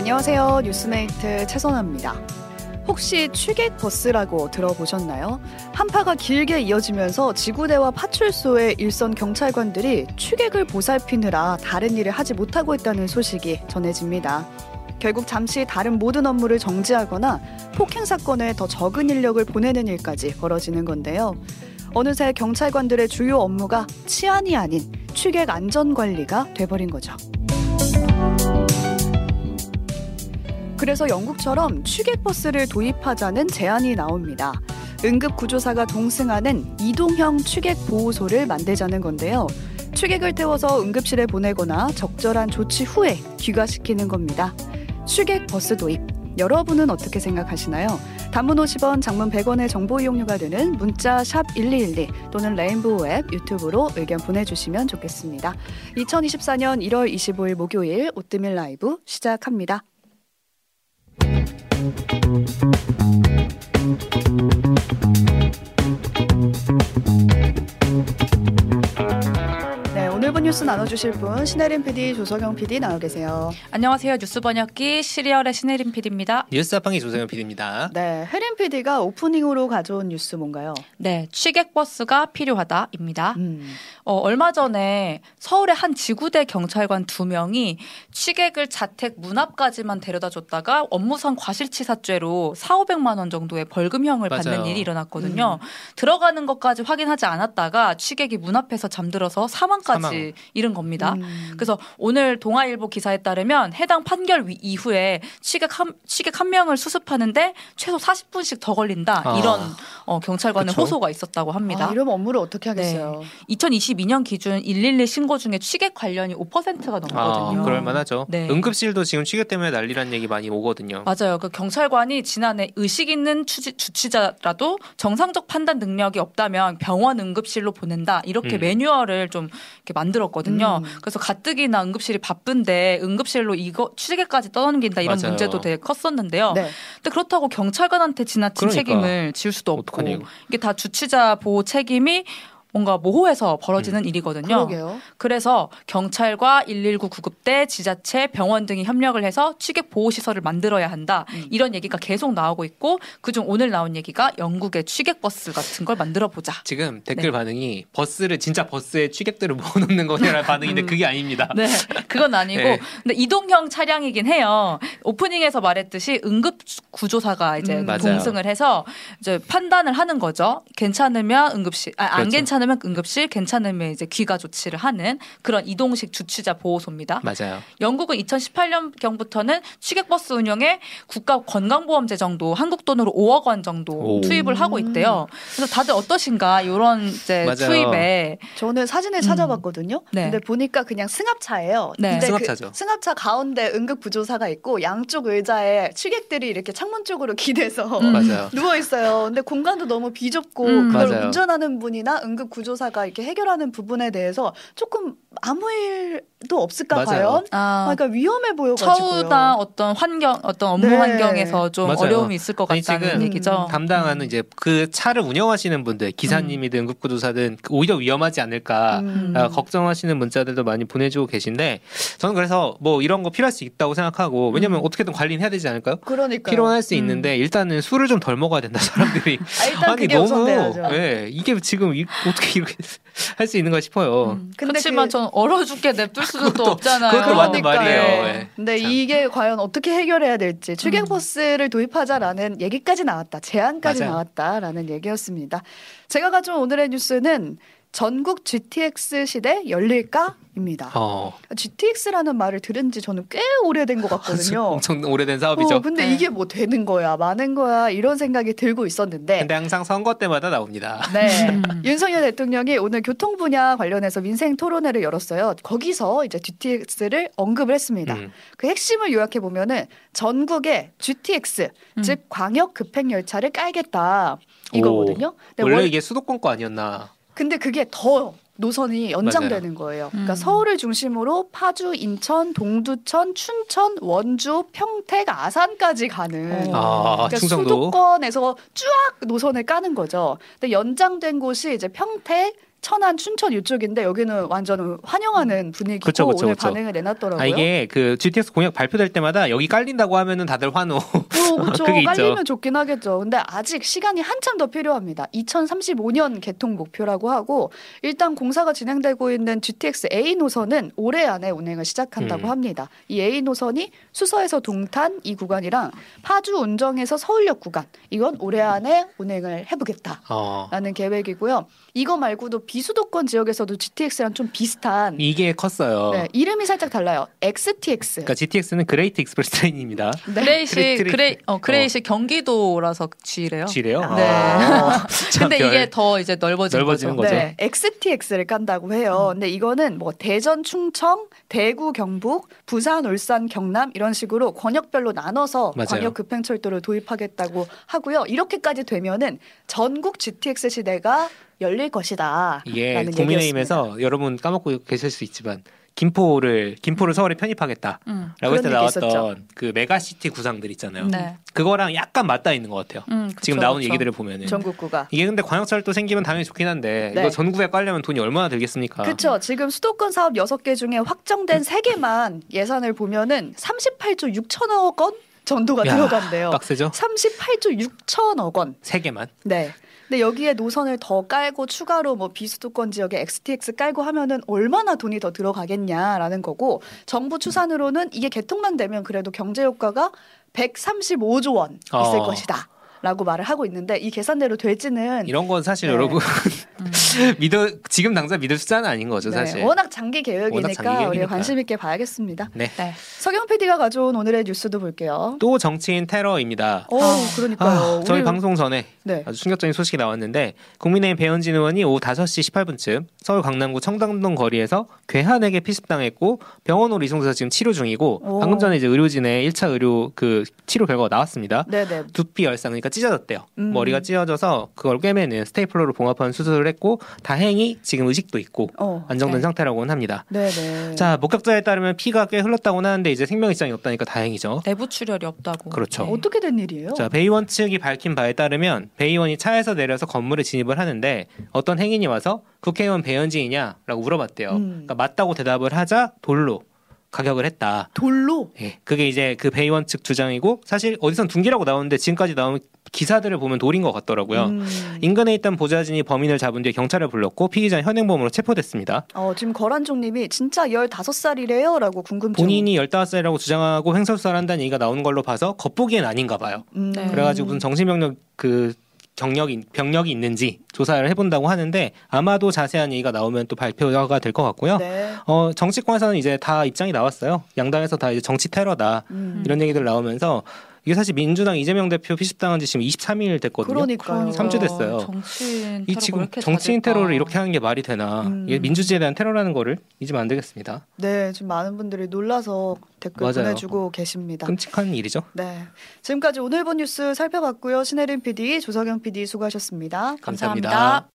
안녕하세요. 뉴스메이트 최선아입니다. 혹시 취객 버스라고 들어보셨나요? 한파가 길게 이어지면서 지구대와 파출소의 일선 경찰관들이 취객을 보살피느라 다른 일을 하지 못하고 있다는 소식이 전해집니다. 결국 잠시 다른 모든 업무를 정지하거나 폭행 사건에 더 적은 인력을 보내는 일까지 벌어지는 건데요. 어느새 경찰관들의 주요 업무가 치안이 아닌 취객 안전 관리가 돼버린 거죠. 그래서 영국처럼 취객버스를 도입하자는 제안이 나옵니다. 응급구조사가 동승하는 이동형 취객 보호소를 만들자는 건데요. 취객을 태워서 응급실에 보내거나 적절한 조치 후에 귀가시키는 겁니다. 취객 버스 도입. 여러분은 어떻게 생각하시나요? 단문 50원, 장문 100원의 정보 이용료가 되는 문자 샵1212 또는 레인보우 앱 유튜브로 의견 보내주시면 좋겠습니다. 2024년 1월 25일 목요일 오뜨밀 라이브 시작합니다. 네, 나눠주실 분 신혜림 PD, 조석영 PD 나와 계세요. 안녕하세요. 뉴스 번역기 시리얼의 신혜림 PD입니다. 뉴스 합방의 조세현 PD입니다. 네, 혜림 PD가 오프닝으로 가져온 뉴스 뭔가요? 네, 취객버스가 필요하다입니다. 음. 어, 얼마 전에 서울의 한 지구대 경찰관 두 명이 취객을 자택 문 앞까지만 데려다 줬다가 업무상 과실치사죄로 4, 500만 원 정도의 벌금형을 받는 맞아요. 일이 일어났거든요. 들어가는 것까지 확인하지 않았다가 취객이 문 앞에서 잠들어서 사망까지 사망. 이른 겁니다. 음. 그래서 오늘 동아일보 기사에 따르면 해당 판결 위- 이후에 취객 한, 취객 한 명을 수습하는데 최소 40분씩 더 걸린다. 아. 이런 어, 경찰관의 그쵸. 호소가 있었다고 합니다. 아, 이러면 업무를 어떻게 하겠어요? 2022년 기준 112 신고 중에 취객 관련이 5%가 아, 넘거든요. 그럴 만하죠. 네. 응급실도 지금 취객 때문에 난리란 얘기 많이 오거든요. 맞아요. 그 경찰관이 지난해 의식 있는 추지, 주치자라도 정상적 판단 능력이 없다면 병원 응급실로 보낸다 이렇게 음. 매뉴얼을 좀 이렇게 만들었거든요. 음. 그래서 가뜩이나 응급실이 바쁜데 응급실로 이거 취재까지 떠넘긴다 이런 맞아요. 문제도 되게 컸었는데요. 네. 근데 그렇다고 경찰관한테 지나친 그러니까. 책임을 지울 수도 없고 이거. 이게 다 주치자 보호 책임이 뭔가 모호해서 벌어지는 일이거든요. 그러게요. 그래서 경찰과 119 구급대, 지자체, 병원 등이 협력을 해서 취객 보호 시설을 만들어야 한다. 음. 이런 얘기가 계속 나오고 있고 그중 오늘 나온 얘기가 영국의 취객 버스 같은 걸 만들어 보자. 지금 댓글 네. 반응이 버스를 진짜 버스에 취객들을 모아놓는 거냐라는 반응인데 음. 그게 아닙니다. 네, 그건 아니고 네. 근데 이동형 차량이긴 해요. 오프닝에서 말했듯이 응급 구조사가 이제 음. 동승을 해서 이제 판단을 하는 거죠. 괜찮으면 응급실, 아, 안 그렇죠. 괜찮 으면 응급실, 괜찮으면 이제 귀가 조치를 하는 그런 이동식 주치자 보호소입니다. 맞아요. 영국은 2018년 경부터는 취객버스 운영에 국가 건강보험제 정도 한국 돈으로 5억 원 정도 오. 투입을 하고 있대요. 그래서 다들 어떠신가 이런 이제 맞아요. 투입에 저는 사진을 찾아봤거든요. 네. 근데 보니까 그냥 승합차예요. 네. 근데 승합차죠. 그 승합차 가운데 응급구조사가 있고 양쪽 의자에 취객들이 이렇게 창문 쪽으로 기대서 음. 맞아요. 누워 있어요. 근데 공간도 너무 비좁고 음. 그걸 맞아요. 운전하는 분이나 응급 구조사가 이렇게 해결하는 부분에 대해서 조금 아무 일도 없을까 맞아요. 과연? 아, 아, 그러니까 위험해 보여가지고요. 처우나 어떤 환경, 어떤 업무 네. 환경에서 좀 맞아요. 어려움이 있을 것 아니, 같다는 지금 얘기죠. 담당하는 이제 그 차를 운영하시는 분들, 기사님이든 응급구조사든 오히려 위험하지 않을까 음. 아, 걱정하시는 문자들도 많이 보내주고 계신데 저는 그래서 뭐 이런 거 필요할 수 있다고 생각하고 왜냐면 음. 어떻게든 관리는 해야 되지 않을까요? 그러니까 필요할 수 음. 있는데 일단은 술을 좀 덜 먹어야 된다 사람들이 아, 일단 그게 우선돼야죠. 예 이게 지금 이- 어떻게 이렇게 할 수 있는 거 싶어요. 음, 근데 그렇지만 그- 전 얼어 죽게 냅둘 수도 또 없잖아요. 그것도 맞는. 말이에요. 네. 예. 근데 참. 이게 과연 어떻게 해결해야 될지 음. 취객버스를 도입하자라는 얘기까지 나왔다. 제안까지 맞아요. 나왔다라는 얘기였습니다. 제가 가져온 오늘의 뉴스는 전국 GTX 시대 열릴까입니다. 어, GTX라는 말을 들은 지 저는 꽤 오래된 것 같거든요. 엄청 오래된 사업이죠. 어, 근데 네. 이게 뭐 되는 거야, 마는 거야 이런 생각이 들고 있었는데 근데 항상 선거 때마다 나옵니다. 네. 음. 윤석열 대통령이 오늘 교통 분야 관련해서 민생 토론회를 열었어요. 거기서 이제 GTX를 언급을 했습니다. 음. 그 핵심을 요약해 보면은 전국에 GTX 음. 즉 광역 급행 열차를 깔겠다 이거거든요. 근데, 원래 원- 이게 수도권 거 아니었나? 근데 그게 더 노선이 연장되는 거예요. 그러니까 음. 서울을 중심으로 파주, 인천, 동두천, 춘천, 원주, 평택, 아산까지 가는 어. 아, 그러니까 충청도. 수도권에서 쫙 노선을 까는 거죠. 근데 연장된 곳이 이제 평택, 천안, 춘천 이쪽인데 여기는 완전 환영하는 분위기고 그쵸, 그쵸, 오늘 그쵸. 반응을 내놨더라고요. 아 이게 그 GTX 공약 발표될 때마다 여기 깔린다고 하면은 다들 환호. 어, 그렇죠. 그게 있죠. 깔리면 좋긴 하겠죠. 근데 아직 시간이 한참 더 필요합니다. 2035년 개통 목표라고 하고 일단 공사가 진행되고 있는 GTX A 노선은 올해 안에 운행을 시작한다고 음. 합니다. 이 A 노선이 수서에서 동탄 이 구간이랑 파주 운정에서 서울역 구간 이건 올해 안에 운행을 해보겠다. 어. 라는 계획이고요. 이거 말고도 비수도권 지역에서도 GTX랑 좀 비슷한 이게 컸어요. 네, 이름이 살짝 달라요. XTX. 그러니까 GTX는 Great Express Train입니다. 네. 그레이시 그레이 어 그레이시 경기도라서 G래요. G래요? 네. 아, 참 근데 별. 이게 더 이제 넓어진 넓어지는 거죠. 거죠. 네, XTX를 깐다고 해요. 근데 이거는 뭐 대전, 충청, 대구, 경북, 부산, 울산, 경남 이런 식으로 권역별로 나눠서 맞아요. 광역 급행철도를 도입하겠다고 하고요. 이렇게까지 되면은 전국 GTX 시대가 열릴 것이다. 라는 국민의힘에서 여러분 까먹고 계실 수 있지만 김포를 김포를 서울에 편입하겠다. 음. 라고 했을 때 나왔던 그 메가시티 구상들 있잖아요. 네. 그거랑 약간 맞닿아 있는 것 같아요. 음, 그쵸, 지금 나오는 그쵸. 얘기들을 보면은 전국구가. 이게 근데 광역철도 생기면 당연히 좋긴 한데 네. 이거 전국에 깔려면 돈이 얼마나 들겠습니까? 그렇죠. 지금 수도권 사업 6개 중에 확정된 3개만 예산을 보면은 38조 6천억 원 정도가 야, 들어간대요. 빡세죠? 38조 6천억 원. 세 개만. 네. 근데 여기에 노선을 더 깔고 추가로 뭐 비수도권 지역에 XTX 깔고 하면은 얼마나 돈이 더 들어가겠냐라는 거고 정부 추산으로는 이게 개통만 되면 그래도 경제 효과가 135조 원 있을 어. 것이다. 라고 말을 하고 있는데 이 계산대로 될지는 이런 건 사실 네. 여러분 음. 믿어 지금 당장 믿을 숫자는 아닌 거죠 네, 사실. 워낙 장기 계획이니까, 워낙 장기 계획이니까. 우리 관심 있게 봐야겠습니다. 네. 네. 서경 PD가 가져온 오늘의 뉴스도 볼게요. 또 정치인 테러입니다. 오, 아. 그러니까요. 아, 저희 우리- 방송 전에 네. 아주 충격적인 소식이 나왔는데 국민의힘 배현진 의원이 오후 5시 18분쯤 서울 강남구 청담동 거리에서 괴한에게 피습당했고 병원으로 이송돼서 지금 치료 중이고 오. 방금 전에 이제 의료진의 1차 의료 그 치료 결과가 나왔습니다. 네네. 두피 열상 그러니까 찢어졌대요. 음. 머리가 찢어져서 그걸 꿰매는 스테이플러로 봉합하는 수술을 했고 다행히 지금 의식도 있고 어. 안정된 네. 상태라고는 합니다. 네네. 자 목격자에 따르면 피가 꽤 흘렀다고는 하는데 이제 생명 이상이 없다니까 다행이죠. 내부 출혈이 없다고. 그렇죠. 네. 어떻게 된 일이에요? 자, 베이원 측이 밝힌 바에 따르면 베이원이 차에서 내려서 건물에 진입을 하는데 어떤 행인이 와서 국회의원 배현진이냐라고 물어봤대요. 음. 그러니까 맞다고 대답을 하자 돌로 가격을 했다. 돌로. 예, 그게 이제 그 베이원 측 주장이고 사실 어디선 둔기라고 나오는데 지금까지 나온 기사들을 보면 돌인 것 같더라고요. 음. 인근에 있던 보좌진이 범인을 잡은 뒤에 경찰을 불렀고 피의자는 현행범으로 체포됐습니다. 어, 지금 거란종님이 진짜 15살이래요? 라고 궁금증. 본인이 15살이라고 주장하고 횡설수설 한다는 얘기가 나오는 걸로 봐서 겉보기엔 아닌가 봐요. 음. 네. 그래가지고 무슨 정신병력 그 경력이 병력이 있는지 조사를 해본다고 하는데 아마도 자세한 얘기가 나오면 또 발표가 될 것 같고요. 네. 어 정치권에서는 이제 다 입장이 나왔어요. 양당에서 다 이제 정치 테러다 음. 이런 얘기들 나오면서 이게 사실 민주당 이재명 대표 피습당한 지 지금 23일 됐거든요. 그러니까요. 삼주 됐어요. 정치인 이 지금 정치인? 테러를 이렇게 하는 게 말이 되나? 음. 이게 민주주의에 대한 테러라는 거를 잊으면 안 되겠습니다. 네, 지금 많은 분들이 놀라서 댓글 맞아요. 보내주고 계십니다. 끔찍한 일이죠. 네. 지금까지 오늘 본 뉴스 살펴봤고요. 신혜림 PD, 조석영 PD 수고하셨습니다. 감사합니다. 감사합니다.